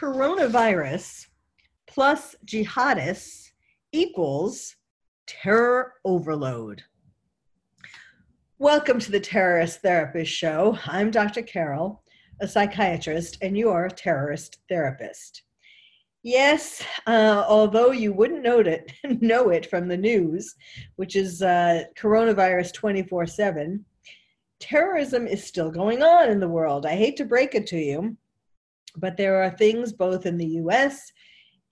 Coronavirus plus jihadists equals terror overload. Welcome to the Terrorist Therapist Show. I'm Dr. Carol, a psychiatrist, and your a terrorist therapist. Yes, uh, although you wouldn't know it, know it from the news, which is uh, coronavirus 24 7, terrorism is still going on in the world. I hate to break it to you, but there are things both in the US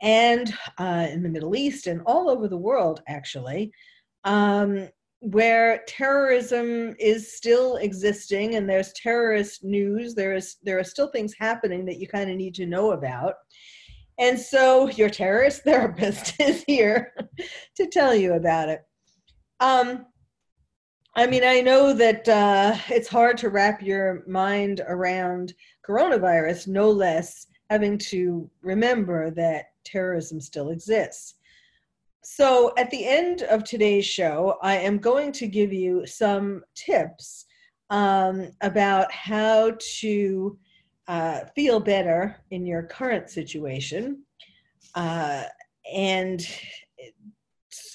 and uh, in the Middle East and all over the world, actually, um, where terrorism is still existing and there's terrorist news. There, is, there are still things happening that you kind of need to know about. And so your terrorist therapist is here to tell you about it. Um, I mean, I know that uh, it's hard to wrap your mind around coronavirus, no less having to remember that terrorism still exists. So, at the end of today's show, I am going to give you some tips um, about how to uh, feel better in your current situation. Uh, and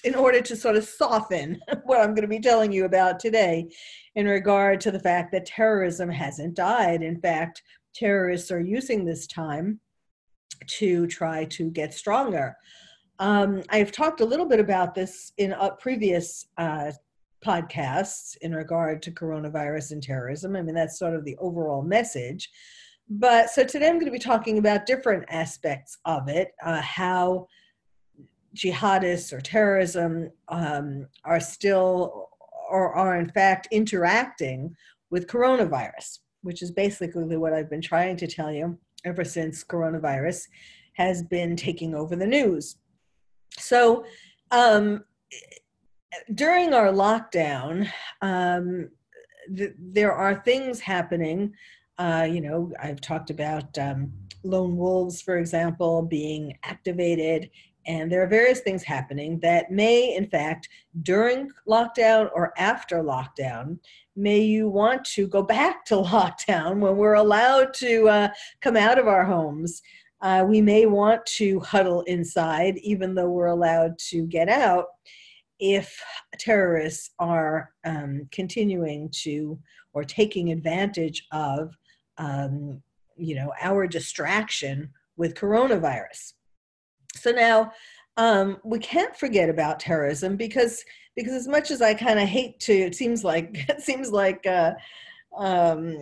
in order to sort of soften what I'm going to be telling you about today in regard to the fact that terrorism hasn't died. In fact, terrorists are using this time to try to get stronger. Um, I've talked a little bit about this in uh, previous uh, podcasts in regard to coronavirus and terrorism. I mean, that's sort of the overall message. But so today I'm going to be talking about different aspects of it, uh, how jihadists or terrorism um, are still or are in fact interacting with coronavirus which is basically what I've been trying to tell you ever since coronavirus has been taking over the news. So, um, during our lockdown, um, th- there are things happening. Uh, you know, I've talked about um, lone wolves, for example, being activated, and there are various things happening that may, in fact, during lockdown or after lockdown, may you want to go back to lockdown when we're allowed to uh, come out of our homes. Uh, we may want to huddle inside, even though we're allowed to get out, if terrorists are um, continuing to or taking advantage of, um, you know, our distraction with coronavirus. So now um, we can't forget about terrorism because because as much as I kind of hate to, it seems like it seems like uh, um,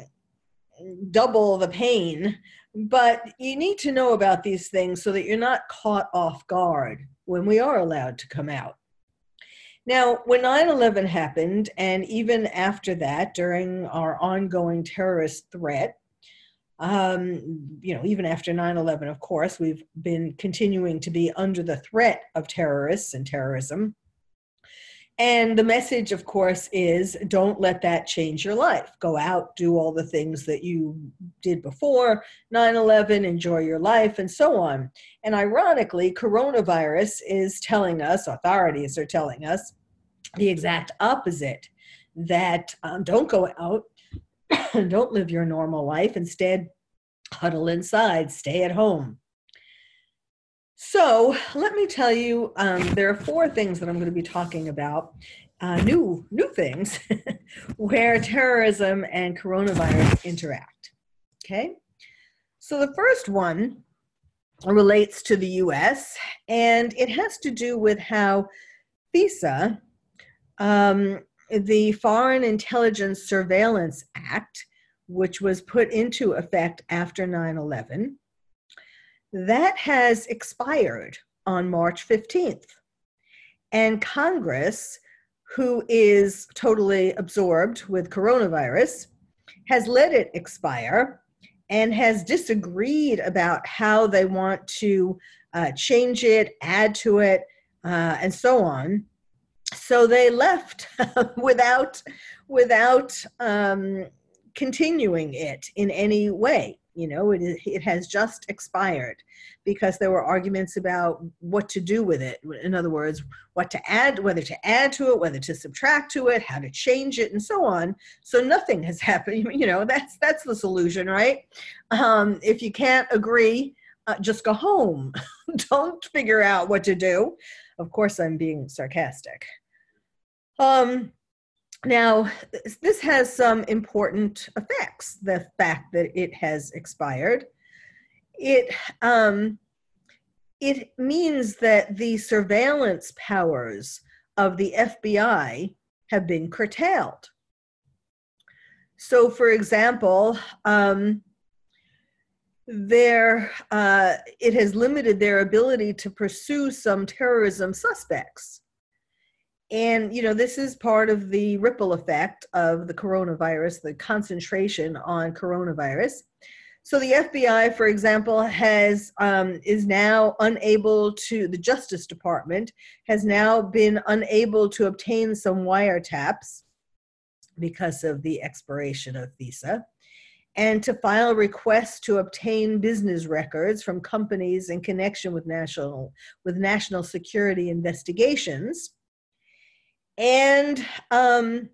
double the pain. But you need to know about these things so that you're not caught off guard when we are allowed to come out. Now, when 9 11 happened, and even after that, during our ongoing terrorist threat, um, you know, even after 9 11, of course, we've been continuing to be under the threat of terrorists and terrorism. And the message, of course, is don't let that change your life. Go out, do all the things that you did before 9 11, enjoy your life, and so on. And ironically, coronavirus is telling us, authorities are telling us, the exact opposite that um, don't go out, don't live your normal life. Instead, huddle inside, stay at home. So let me tell you, um, there are four things that I'm going to be talking about, uh, new new things, where terrorism and coronavirus interact. Okay, so the first one relates to the US, and it has to do with how FISA, um, the Foreign Intelligence Surveillance Act, which was put into effect after 9 11, that has expired on March 15th. And Congress, who is totally absorbed with coronavirus, has let it expire and has disagreed about how they want to uh, change it, add to it, uh, and so on. So they left without without um, continuing it in any way. You know, it, it has just expired because there were arguments about what to do with it. In other words, what to add, whether to add to it, whether to subtract to it, how to change it, and so on. So nothing has happened. You know, that's that's the solution, right? Um, if you can't agree, uh, just go home. Don't figure out what to do. Of course, I'm being sarcastic. Um, now, this has some important effects. The fact that it has expired it um, it means that the surveillance powers of the FBI have been curtailed. So, for example, um, uh, it has limited their ability to pursue some terrorism suspects. And you know, this is part of the ripple effect of the coronavirus, the concentration on coronavirus. So the FBI, for example, has um, is now unable to. The Justice Department has now been unable to obtain some wiretaps because of the expiration of FISA, and to file requests to obtain business records from companies in connection with national with national security investigations. And um,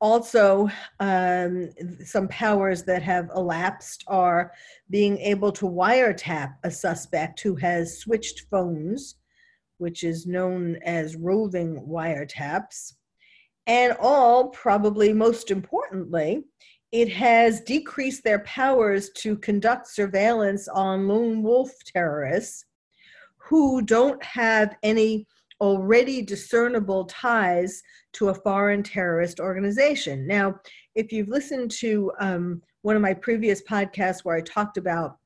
also um, some powers that have elapsed are being able to wiretap a suspect who has switched phones which is known as roving wiretaps. And all probably most importantly it has decreased their powers to conduct surveillance on lone wolf terrorists who don't have any already discernible ties to a foreign terrorist organization. Now, if you've listened to um, one of my previous podcasts where I talked about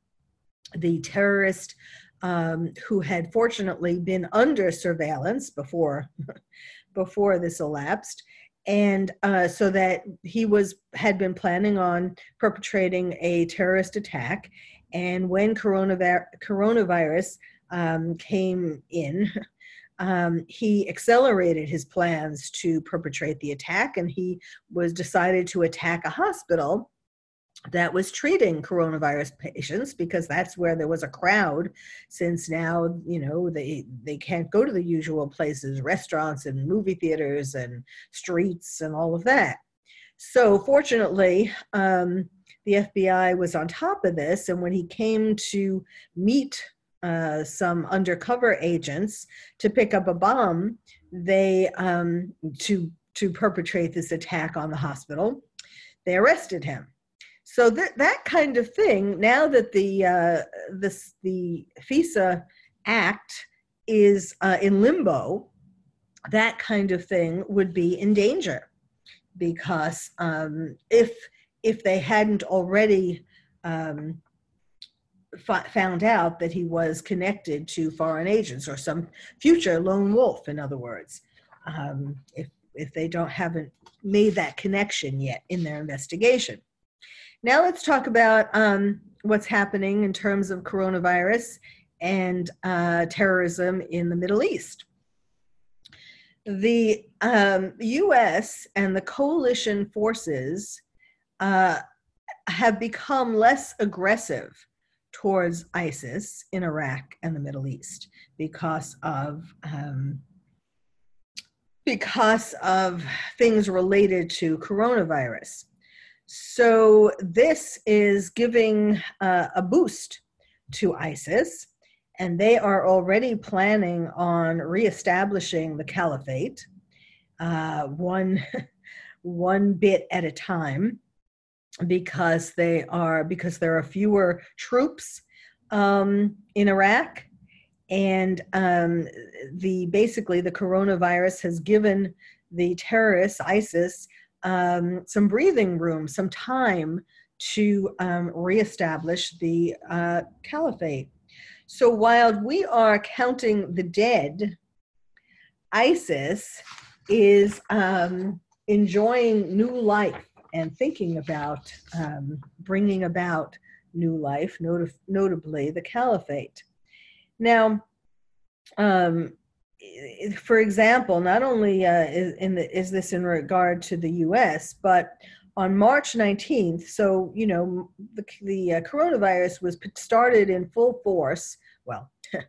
the terrorist um, who had fortunately been under surveillance before before this elapsed and uh, so that he was had been planning on perpetrating a terrorist attack and when coronavirus, coronavirus um, came in um, he accelerated his plans to perpetrate the attack and he was decided to attack a hospital that was treating coronavirus patients because that's where there was a crowd since now you know they they can't go to the usual places restaurants and movie theaters and streets and all of that. So fortunately um, the fbi was on top of this and when he came to meet uh, some undercover agents to pick up a bomb they um, to to perpetrate this attack on the hospital. They arrested him. So that that kind of thing now that the uh, this the FISA act is uh, in limbo that kind of thing would be in danger. Because um, if if they hadn't already um, found out that he was connected to foreign agents or some future lone wolf, in other words, um, if, if they don't haven't made that connection yet in their investigation. Now let's talk about um, what's happening in terms of coronavirus and uh, terrorism in the Middle East. The um, US and the coalition forces uh, have become less aggressive towards ISIS in Iraq and the Middle East because of um, because of things related to coronavirus. So this is giving uh, a boost to ISIS, and they are already planning on reestablishing the caliphate, uh, one one bit at a time because they are because there are fewer troops um, in Iraq, and um, the basically the coronavirus has given the terrorists, ISIS, um, some breathing room, some time to um, reestablish the uh, caliphate. So while we are counting the dead, ISIS is um, enjoying new life and thinking about um, bringing about new life, not- notably the caliphate. Now, um, for example, not only uh, is, the, is, this in regard to the U.S., but on March 19th, so you know the, the uh, coronavirus was started in full force. Well,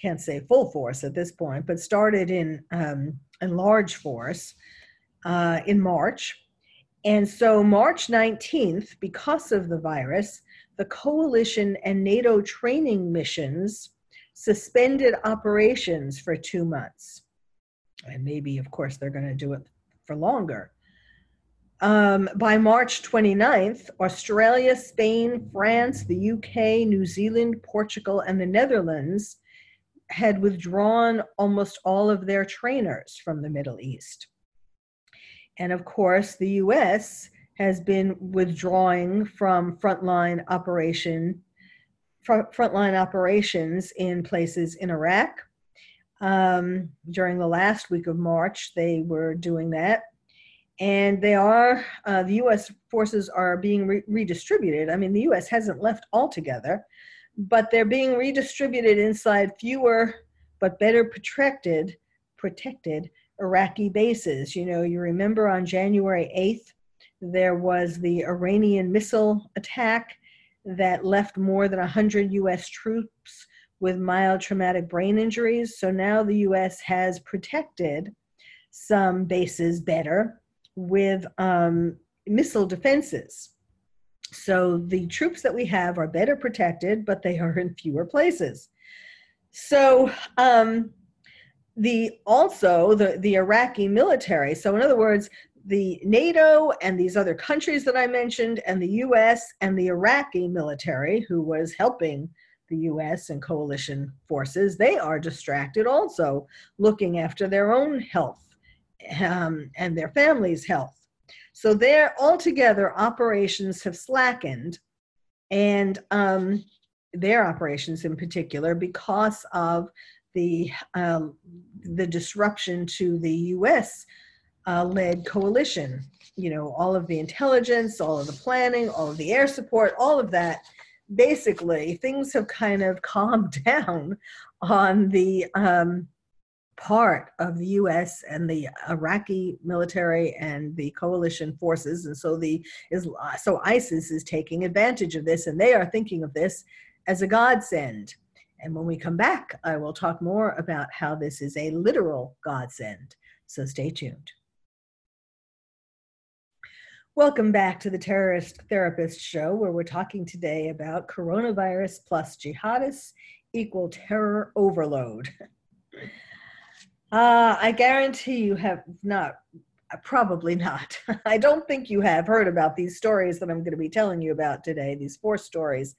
can't say full force at this point, but started in um, in large force uh, in March. And so, March 19th, because of the virus, the coalition and NATO training missions suspended operations for two months. And maybe, of course, they're going to do it for longer. Um, by March 29th, Australia, Spain, France, the UK, New Zealand, Portugal, and the Netherlands had withdrawn almost all of their trainers from the Middle East. And of course, the US has been withdrawing from frontline operation frontline operations in places in Iraq. Um, during the last week of March, they were doing that. And they are, uh, the US forces are being re- redistributed. I mean, the US hasn't left altogether, but they're being redistributed inside fewer but better protected, protected Iraqi bases. You know, you remember on January 8th, there was the Iranian missile attack that left more than 100 US troops with mild traumatic brain injuries. So now the US has protected some bases better with um, missile defenses. So the troops that we have are better protected, but they are in fewer places. So um, the also the, the Iraqi military. So in other words, the NATO and these other countries that I mentioned, and the US and the Iraqi military, who was helping the US and coalition forces, they are distracted also looking after their own health um, and their families' health. So there, altogether, operations have slackened, and um, their operations in particular, because of the um, the disruption to the U.S uh, led coalition. You know, all of the intelligence, all of the planning, all of the air support, all of that. Basically, things have kind of calmed down on the um, part of the U.S. and the Iraqi military and the coalition forces, and so the is so ISIS is taking advantage of this, and they are thinking of this as a godsend. And when we come back, I will talk more about how this is a literal godsend. So stay tuned. Welcome back to the Terrorist Therapist Show, where we're talking today about coronavirus plus jihadists equal terror overload. Uh, I guarantee you have not, probably not. I don't think you have heard about these stories that I'm going to be telling you about today, these four stories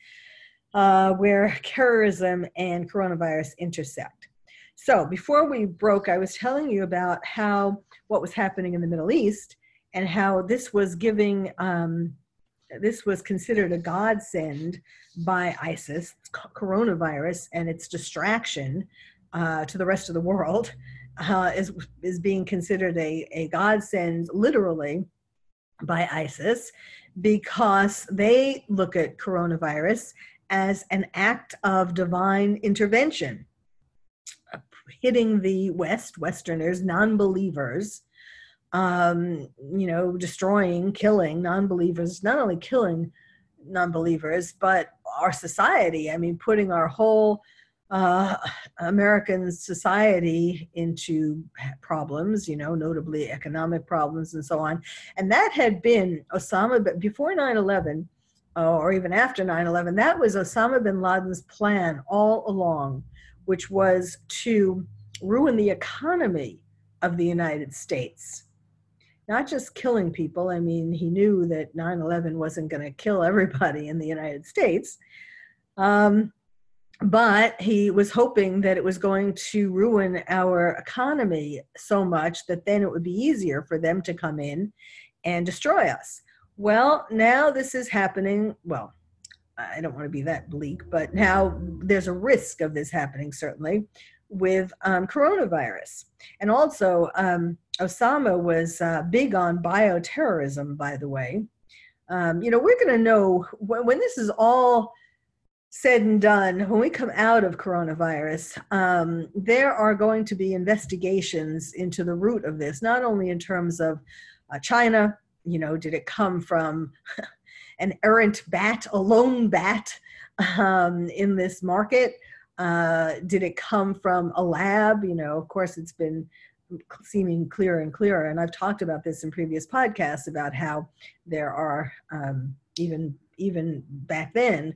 uh, where terrorism and coronavirus intersect. So before we broke, I was telling you about how what was happening in the Middle East and how this was giving um, this was considered a godsend by ISIS, coronavirus, and its distraction uh, to the rest of the world uh, is is being considered a a godsend, literally, by ISIS, because they look at coronavirus as an act of divine intervention, hitting the West, Westerners, non-believers um, you know, destroying, killing non-believers, not only killing non-believers, but our society. I mean, putting our whole uh, American society into problems, you know, notably economic problems and so on. And that had been Osama, but before 9 11, uh, or even after 9 11, that was Osama bin Laden's plan all along, which was to ruin the economy of the United States not just killing people. I mean, he knew that 9 11 wasn't going to kill everybody in the United States. Um, but he was hoping that it was going to ruin our economy so much that then it would be easier for them to come in and destroy us. Well, now this is happening. Well, I don't want to be that bleak, but now there's a risk of this happening, certainly, with um, coronavirus. And also, um, Osama was uh, big on bioterrorism, by the way. Um, you know, we're going to know when, when, this is all said and done, when we come out of coronavirus, um, there are going to be investigations into the root of this, not only in terms of uh, China, you know, did it come from an errant bat, a lone bat um, in this market? Uh, did it come from a lab? You know, of course, it's been seeming clearer and clearer. And I've talked about this in previous podcasts about how there are um, even even back then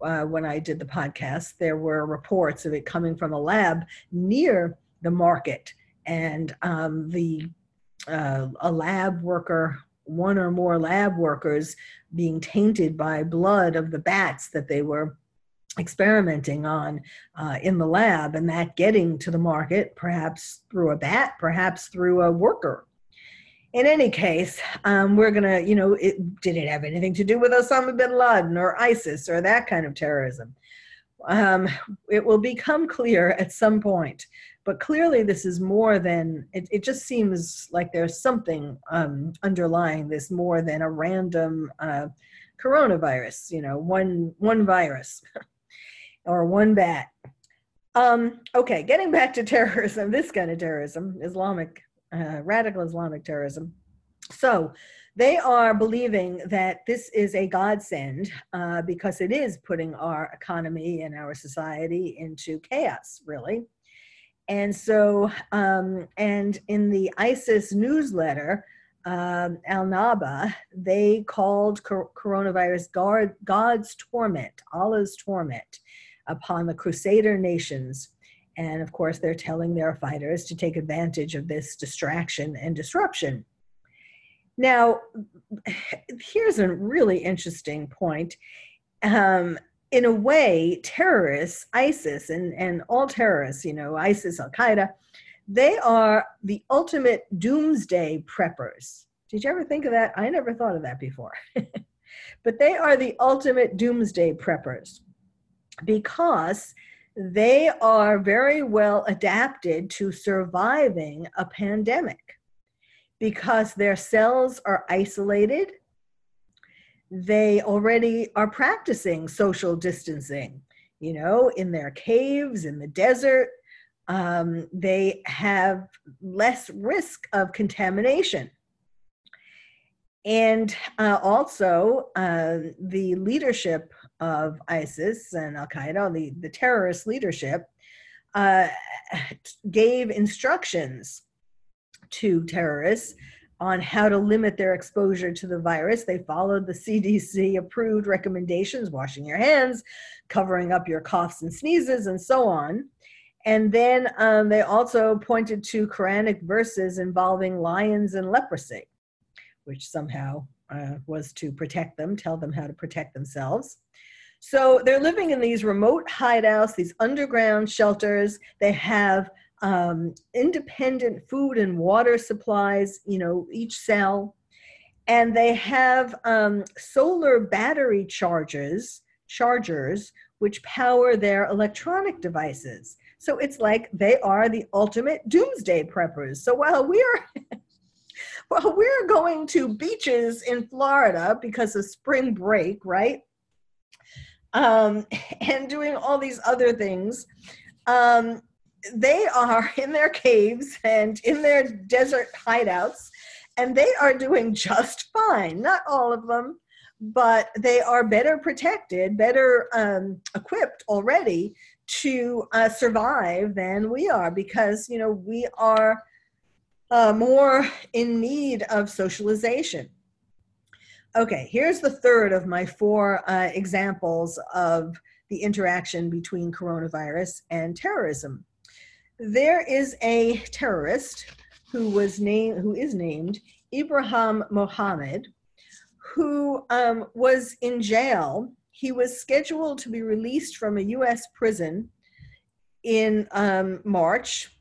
uh, when I did the podcast, there were reports of it coming from a lab near the market, and um, the uh, a lab worker, one or more lab workers, being tainted by blood of the bats that they were experimenting on uh, in the lab and that getting to the market, perhaps through a bat, perhaps through a worker. In any case, um, we're going to, you know, it, did it have anything to do with Osama bin Laden or ISIS or that kind of terrorism? Um, it will become clear at some point. But clearly, this is more than, it, it just seems like there's something um, underlying this more than a random uh, coronavirus, you know, one, one virus. or one bat. Um, okay, getting back to terrorism, this kind of terrorism, Islamic, uh, radical Islamic terrorism. So they are believing that this is a godsend uh, because it is putting our economy and our society into chaos, really. And so, um, and in the ISIS newsletter, um, Al Naba, they called cor- coronavirus God, God's torment, Allah's torment upon the Crusader nations. And of course, they're telling their fighters to take advantage of this distraction and disruption. Now, here's a really interesting point. Um, in a way, terrorists, ISIS, and, and all terrorists, you know, ISIS, Al Qaeda, they are the ultimate doomsday preppers. Did you ever think of that? I never thought of that before. but they are the ultimate doomsday preppers because they are very well adapted to surviving a pandemic because their cells are isolated. They already are practicing social distancing, you know, in their caves, in the desert. Um, they have less risk of contamination. And uh, also, uh, the leadership of ISIS and Al Qaeda, the, the terrorist leadership, uh, gave instructions to terrorists on how to limit their exposure to the virus. They followed the CDC approved recommendations washing your hands, covering up your coughs and sneezes, and so on. And then um, they also pointed to Quranic verses involving lions and leprosy, which somehow uh, was to protect them, tell them how to protect themselves. So they're living in these remote hideouts, these underground shelters. They have um, independent food and water supplies, you know, each cell. And they have um, solar battery chargers, chargers, which power their electronic devices. So it's like they are the ultimate doomsday preppers. So while we're well, we're going to beaches in Florida because of spring break, right? um, and doing all these other things. Um, they are in their caves and in their desert hideouts, and they are doing just fine. Not all of them, but they are better protected, better um, equipped already to uh, survive than we are because, you know, we are uh, more in need of socialization. Okay, here's the third of my four uh, examples of the interaction between coronavirus and terrorism. There is a terrorist who was named, who is named Ibrahim Mohammed, who um, was in jail. he was scheduled to be released from a U.S. prison in um, March,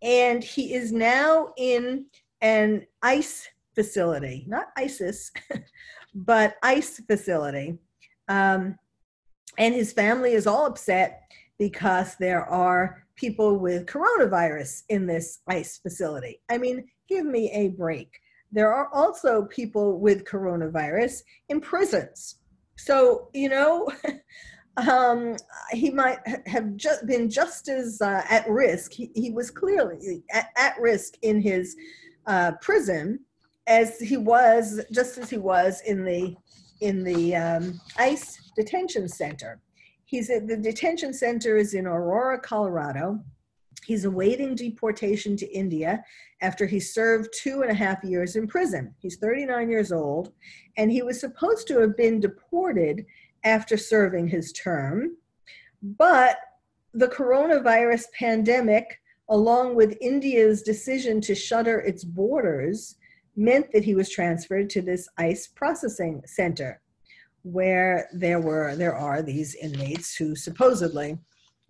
and he is now in an ICE facility, not ISIS, but ICE facility. Um, and his family is all upset because there are people with coronavirus in this ICE facility. I mean, give me a break. There are also people with coronavirus in prisons. So, you know, um, he might have just been just as uh, at risk. He, he was clearly at, at, risk in his uh, prison as he was, just as he was in the in the um, ICE detention center. He's at the detention center is in Aurora, Colorado. He's awaiting deportation to India after he served two and a half years in prison. He's 39 years old, and he was supposed to have been deported after serving his term. But the coronavirus pandemic, along with India's decision to shutter its borders, meant that he was transferred to this ICE processing center where there were there are these inmates who supposedly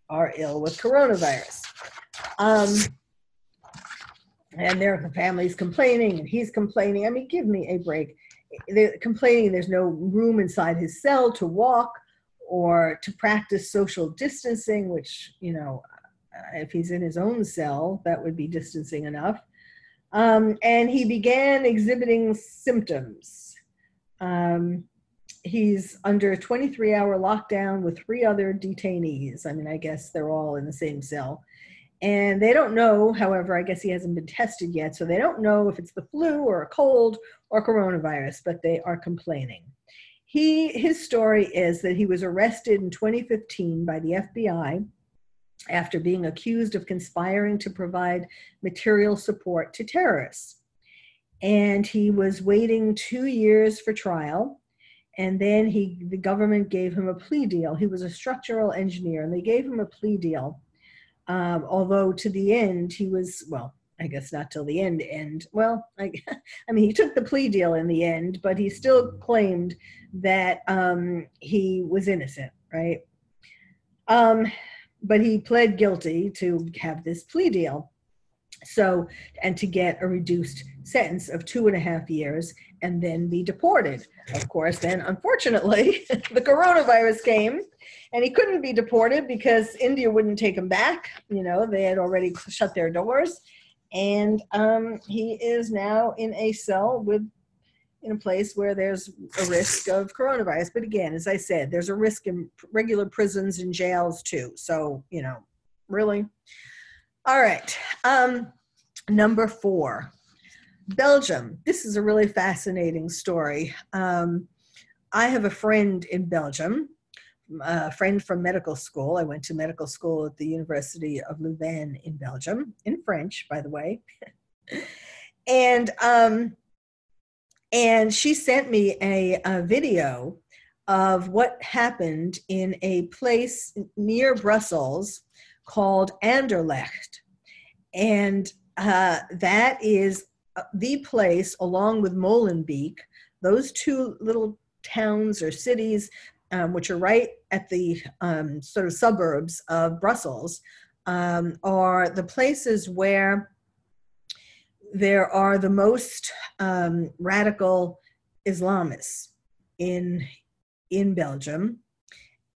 are ill with coronavirus. Um, and their families complaining and he's complaining. I mean, give me a break. They're complaining there's no room inside his cell to walk or to practice social distancing, which, you know, if he's in his own cell, that would be distancing enough. Um, and he began exhibiting symptoms. Um, he's under a 23 hour lockdown with three other detainees. I mean, I guess they're all in the same cell. And they don't know, however, I guess he hasn't been tested yet, so they don't know if it's the flu or a cold or coronavirus, but they are complaining. He, his story is that he was arrested in 2015 by the FBI after being accused of conspiring to provide material support to terrorists. And he was waiting two years for trial. And then he, the government gave him a plea deal. He was a structural engineer, and they gave him a plea deal um, although to the end, he was, well, I guess not till the end. And well, I, I mean, he took the plea deal in the end, but he still claimed that um, he was innocent, right? Um, but he pled guilty to have this plea deal. So, and to get a reduced sentence of two and a half years and then be deported. Of course, then unfortunately, the coronavirus came and he couldn't be deported because India wouldn't take him back. You know, they had already shut their doors. And um, he is now in a cell with in a place where there's a risk of coronavirus. But again, as I said, there's a risk in regular prisons and jails too. So, you know, really. All right. Um, number four, Belgium. This is a really fascinating story. Um, I have a friend in Belgium, a friend from medical school. I went to medical school at the University of Louvain in Belgium, in French, by the way. and um, and she sent me a, a video of what happened in a place near Brussels called Anderlecht. And uh, that is uh, the place, along with Molenbeek, those two little towns or cities, um, which are right at the um, sort of suburbs of Brussels, um, are the places where there are the most um, radical Islamists in in Belgium,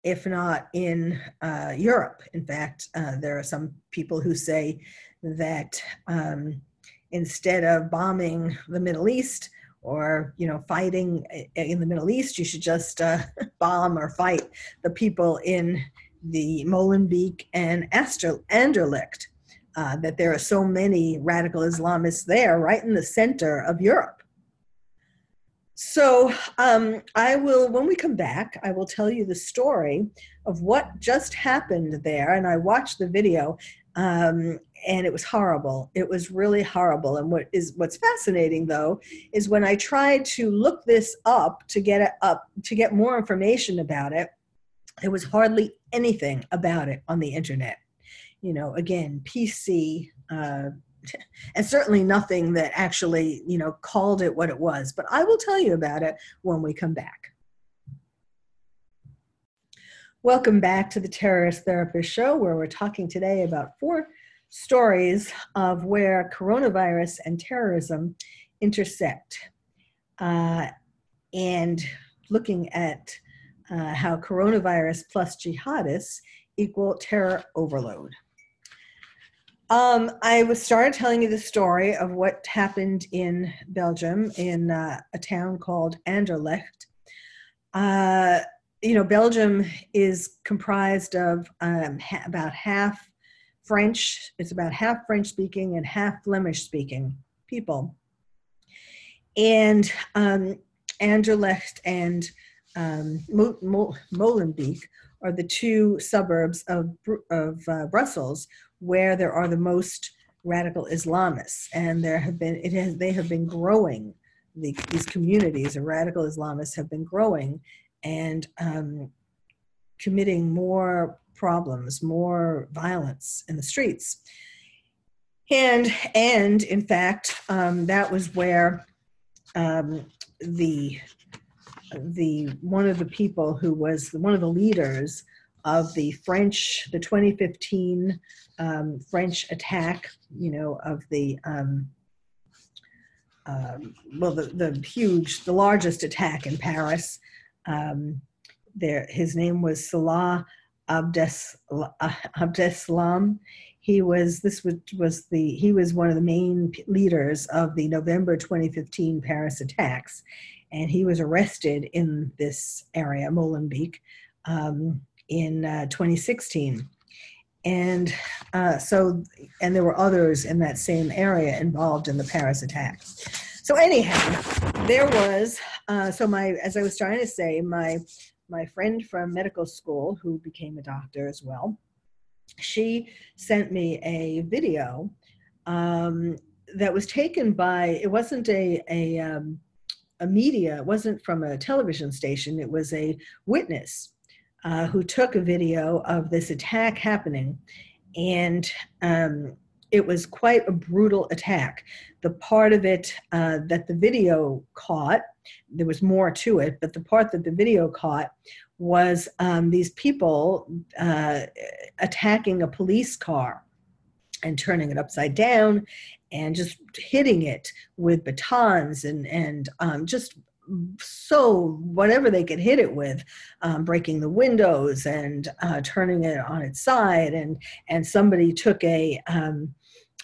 if not in uh, Europe. In fact, uh, there are some people who say that um, instead of bombing the Middle East or you know fighting in the Middle East, you should just uh, bomb or fight the people in the Molenbeek and Anderlecht. Uh, that there are so many radical Islamists there, right in the center of Europe. So um, I will, when we come back, I will tell you the story of what just happened there. And I watched the video, um, and it was horrible. It was really horrible. And what is what's fascinating though is when I tried to look this up to get it up to get more information about it, there was hardly anything about it on the internet. You know, again, PC. Uh, and certainly nothing that actually, you know, called it what it was. But I will tell you about it when we come back. Welcome back to the Terrorist Therapist Show, where we're talking today about four stories of where coronavirus and terrorism intersect, uh, and looking at uh, how coronavirus plus jihadists equal terror overload. Um, I was started telling you the story of what happened in Belgium in uh, a town called Anderlecht. Uh, you know, Belgium is comprised of um, ha- about half French, it's about half French speaking and half Flemish speaking people. And um, Anderlecht and um, Mo- Mo- Molenbeek are the two suburbs of, of uh, Brussels where there are the most radical Islamists. And there have been, it has, they have been growing. The, these communities of radical Islamists have been growing and um, committing more problems, more violence in the streets. And, and in fact, um, that was where um, the, the, one of the people who was one of the leaders of the French, the 2015 um, French attack, you know, of the, um, um, well, the, the huge, the largest attack in Paris um, there, his name was Salah Abdes, Abdeslam. He was this was, was the he was one of the main leaders of the November 2015 Paris attacks, and he was arrested in this area, Molenbeek, um, in uh, 2016 and uh, so and there were others in that same area involved in the paris attacks. So anyhow there was uh, so my as i was trying to say my my friend from medical school who became a doctor as well she sent me a video um, that was taken by it wasn't a a um, a media it wasn't from a television station it was a witness uh, who took a video of this attack happening and um, it was quite a brutal attack. The part of it uh, that the video caught, there was more to it, but the part that the video caught was um, these people uh, attacking a police car and turning it upside down and just hitting it with batons and and um, just so whatever they could hit it with, um, breaking the windows and uh, turning it on its side, and and somebody took a um,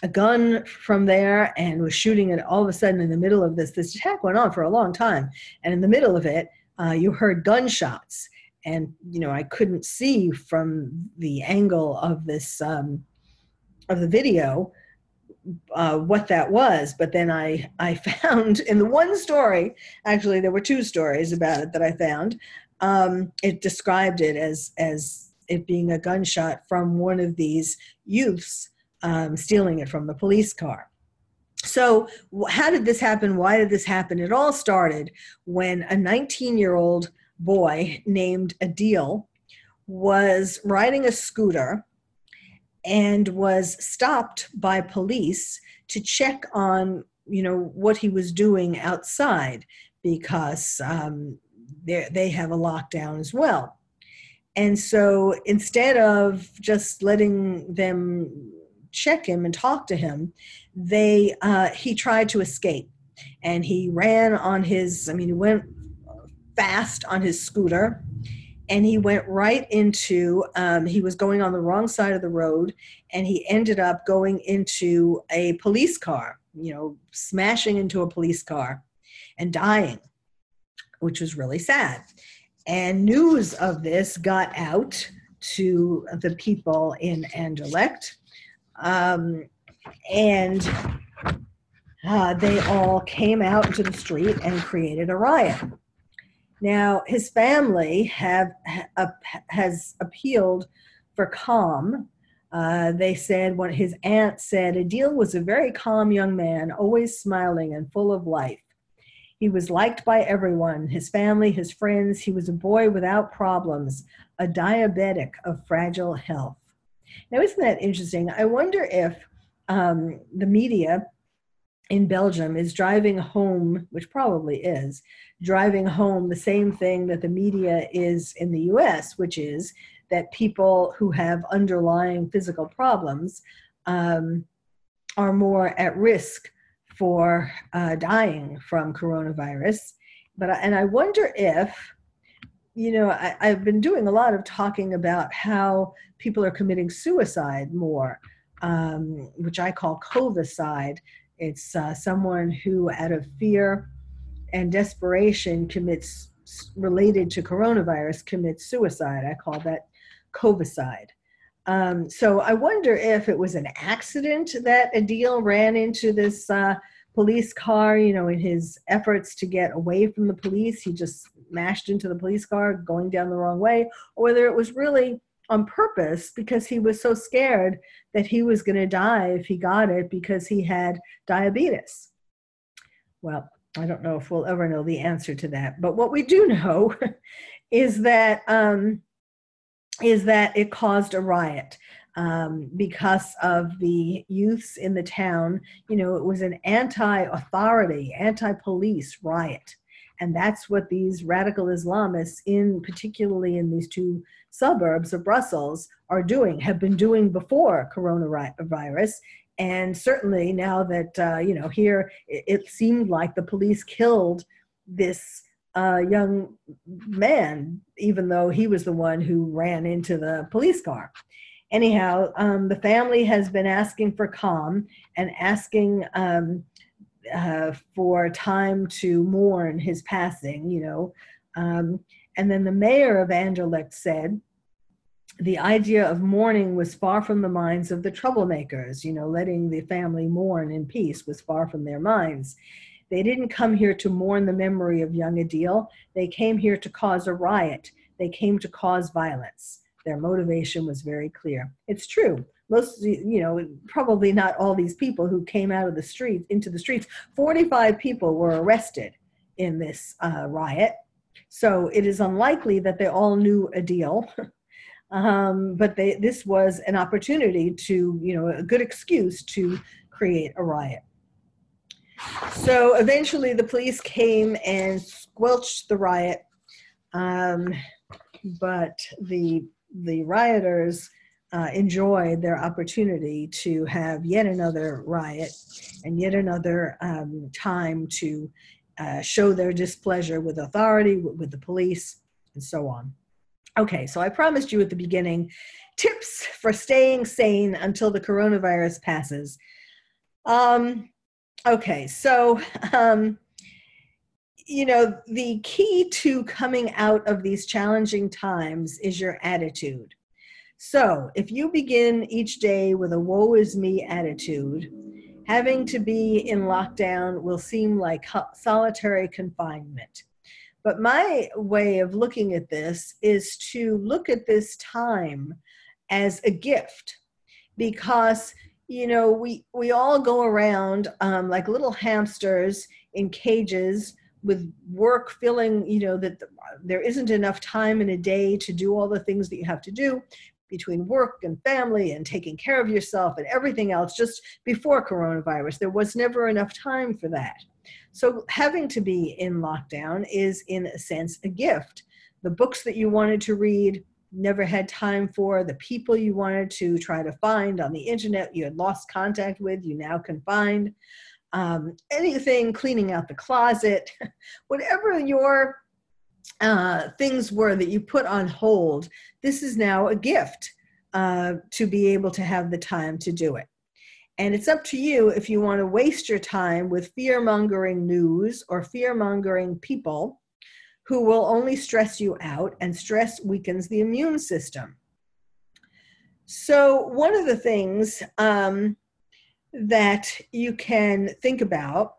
a gun from there and was shooting it. All of a sudden, in the middle of this, this attack went on for a long time, and in the middle of it, uh, you heard gunshots, and you know I couldn't see from the angle of this um, of the video uh, what that was. But then I I found in the one story, actually there were two stories about it that I found. Um, it described it as as it being a gunshot from one of these youths um, stealing it from the police car. So, how did this happen? Why did this happen? It all started when a 19 year old boy named Adil was riding a scooter and was stopped by police to check on you know what he was doing outside because um, they have a lockdown as well. And so instead of just letting them check him and talk to him they uh, he tried to escape. And he ran on his i mean he went fast on his scooter and he went right into um, he was going on the wrong side of the road and he ended up going into a police car you know smashing into a police car and dying which was really sad. And news of this got out to the people in Anderlecht um, and uh, they all came out into the street and created a riot now, his family have has appealed for calm. Uh, they said what his aunt said Adil was a very calm young man, always smiling and full of life. He was liked by everyone, his family, his friends. He was a boy without problems, a diabetic of fragile health. Now, isn't that interesting? I wonder if um, the media in Belgium is driving home, which probably is, driving home the same thing that the media is in the US, which is that people who have underlying physical problems um, are more at risk for uh, dying from coronavirus. But and I wonder if, you know, I, I've been doing a lot of talking about how people are committing suicide more, um, which I call covicide. It's uh, someone who, out of fear and desperation, commits related to coronavirus commits suicide. I call that covicide. Um, so I wonder if it was an accident that Adil ran into this uh, police car, you know, in his efforts to get away from the police, he just smashed into the police car going down the wrong way, or whether it was really on purpose because he was so scared that he was going to die if he got it because he had diabetes. Well, I don't know if we'll ever know the answer to that, but what we do know is that um, is that it caused a riot um, because of the youths in the town. You know, it was an anti-authority, anti-police riot, and that's what these radical Islamists, in particularly in these two suburbs of Brussels, are doing. Have been doing before coronavirus, and certainly now that uh, you know here, it, it seemed like the police killed this uh, young man, even though he was the one who ran into the police car. Anyhow, um, the family has been asking for calm and asking um, uh, for time to mourn his passing, you know. Um, and then the mayor of Anderlecht said, the idea of mourning was far from the minds of the troublemakers, you know, letting the family mourn in peace was far from their minds. They didn't come here to mourn the memory of young Adil. They came here to cause a riot. They came to cause violence. Their motivation was very clear. It's true. Most, you know, probably not all these people who came out of the streets into the streets. 45 people were arrested in this uh, riot. So it is unlikely that they all knew Adil. um, but they, this was an opportunity to, you know, a good excuse to create a riot. So eventually the police came and squelched the riot, um, but the, the rioters uh, enjoyed their opportunity to have yet another riot and yet another um, time to uh, show their displeasure with authority, with, with the police, and so on. Okay, so I promised you at the beginning tips for staying sane until the coronavirus passes. Um, Okay, so um, you know, the key to coming out of these challenging times is your attitude. So, if you begin each day with a woe is me attitude, having to be in lockdown will seem like solitary confinement. But my way of looking at this is to look at this time as a gift because you know we we all go around um, like little hamsters in cages with work feeling you know that the, there isn't enough time in a day to do all the things that you have to do between work and family and taking care of yourself and everything else just before coronavirus. There was never enough time for that. So having to be in lockdown is in a sense a gift. The books that you wanted to read never had time for, the people you wanted to try to find on the internet you had lost contact with, you now can find. Um, anything, cleaning out the closet, whatever your uh, things were that you put on hold, this is now a gift uh, to be able to have the time to do it. And it's up to you if you want to waste your time with fear mongering news or fear mongering people who will only stress you out, and stress weakens the immune system. So, one of the things um, that you can think about,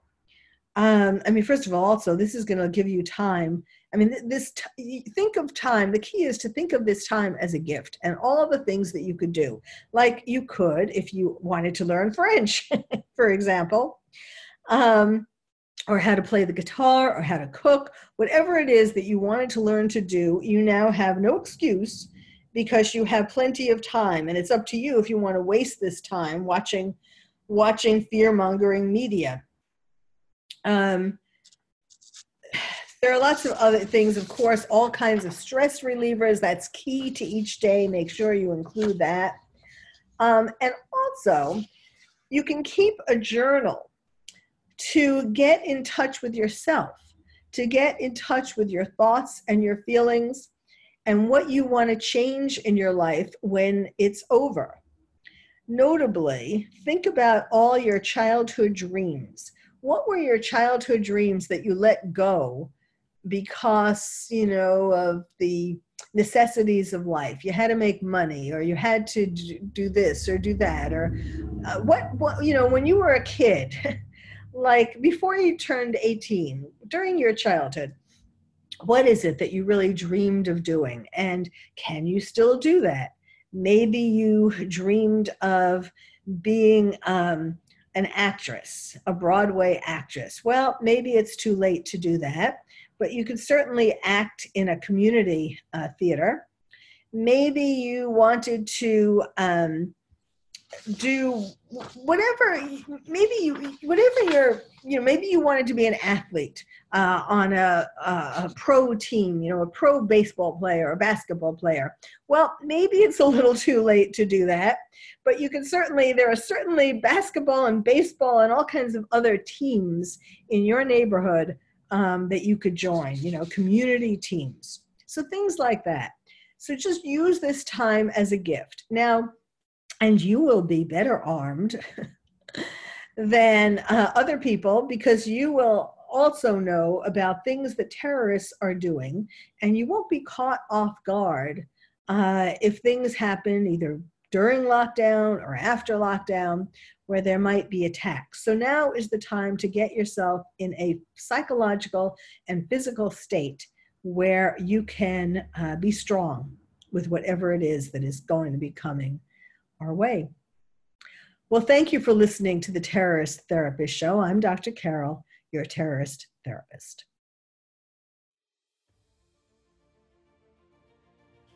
um, I mean, first of all, also, this is going to give you time. I mean, this think of time. The key is to think of this time as a gift, and all the things that you could do. Like you could, if you wanted to learn French, for example, um, or how to play the guitar or how to cook, whatever it is that you wanted to learn to do, you now have no excuse because you have plenty of time and it's up to you if you want to waste this time watching watching fear-mongering media. um, there are lots of other things, of course, all kinds of stress relievers. That's key to each day. Make sure you include that. Um, and also, you can keep a journal to get in touch with yourself, to get in touch with your thoughts and your feelings and what you want to change in your life when it's over. Notably, think about all your childhood dreams. What were your childhood dreams that you let go because you know of the necessities of life. You had to make money or you had to do this or do that or uh, what, what you know when you were a kid like before you turned 18 during your childhood what is it that you really dreamed of doing? And can you still do that? Maybe you dreamed of being um, an actress a broadway actress well maybe it's too late to do that but you could certainly act in a community uh, theater. Maybe you wanted to um, do whatever maybe you whatever you're you know maybe you wanted to be an athlete uh, on a, a, pro team you know a pro baseball player a basketball player well maybe it's a little too late to do that but you can certainly there are certainly basketball and baseball and all kinds of other teams in your neighborhood um, that you could join, you know, community teams. So things like that. So just use this time as a gift. Now, and you will be better armed than uh, other people because you will also know about things that terrorists are doing, and you won't be caught off guard uh, if things happen either during lockdown or after lockdown where there might be attacks. So now is the time to get yourself in a psychological and physical state where you can uh, be strong with whatever it is that is going to be coming our way. Well, thank you for listening to the Terrorist Therapist Show. I'm Dr. Carol, your terrorist therapist.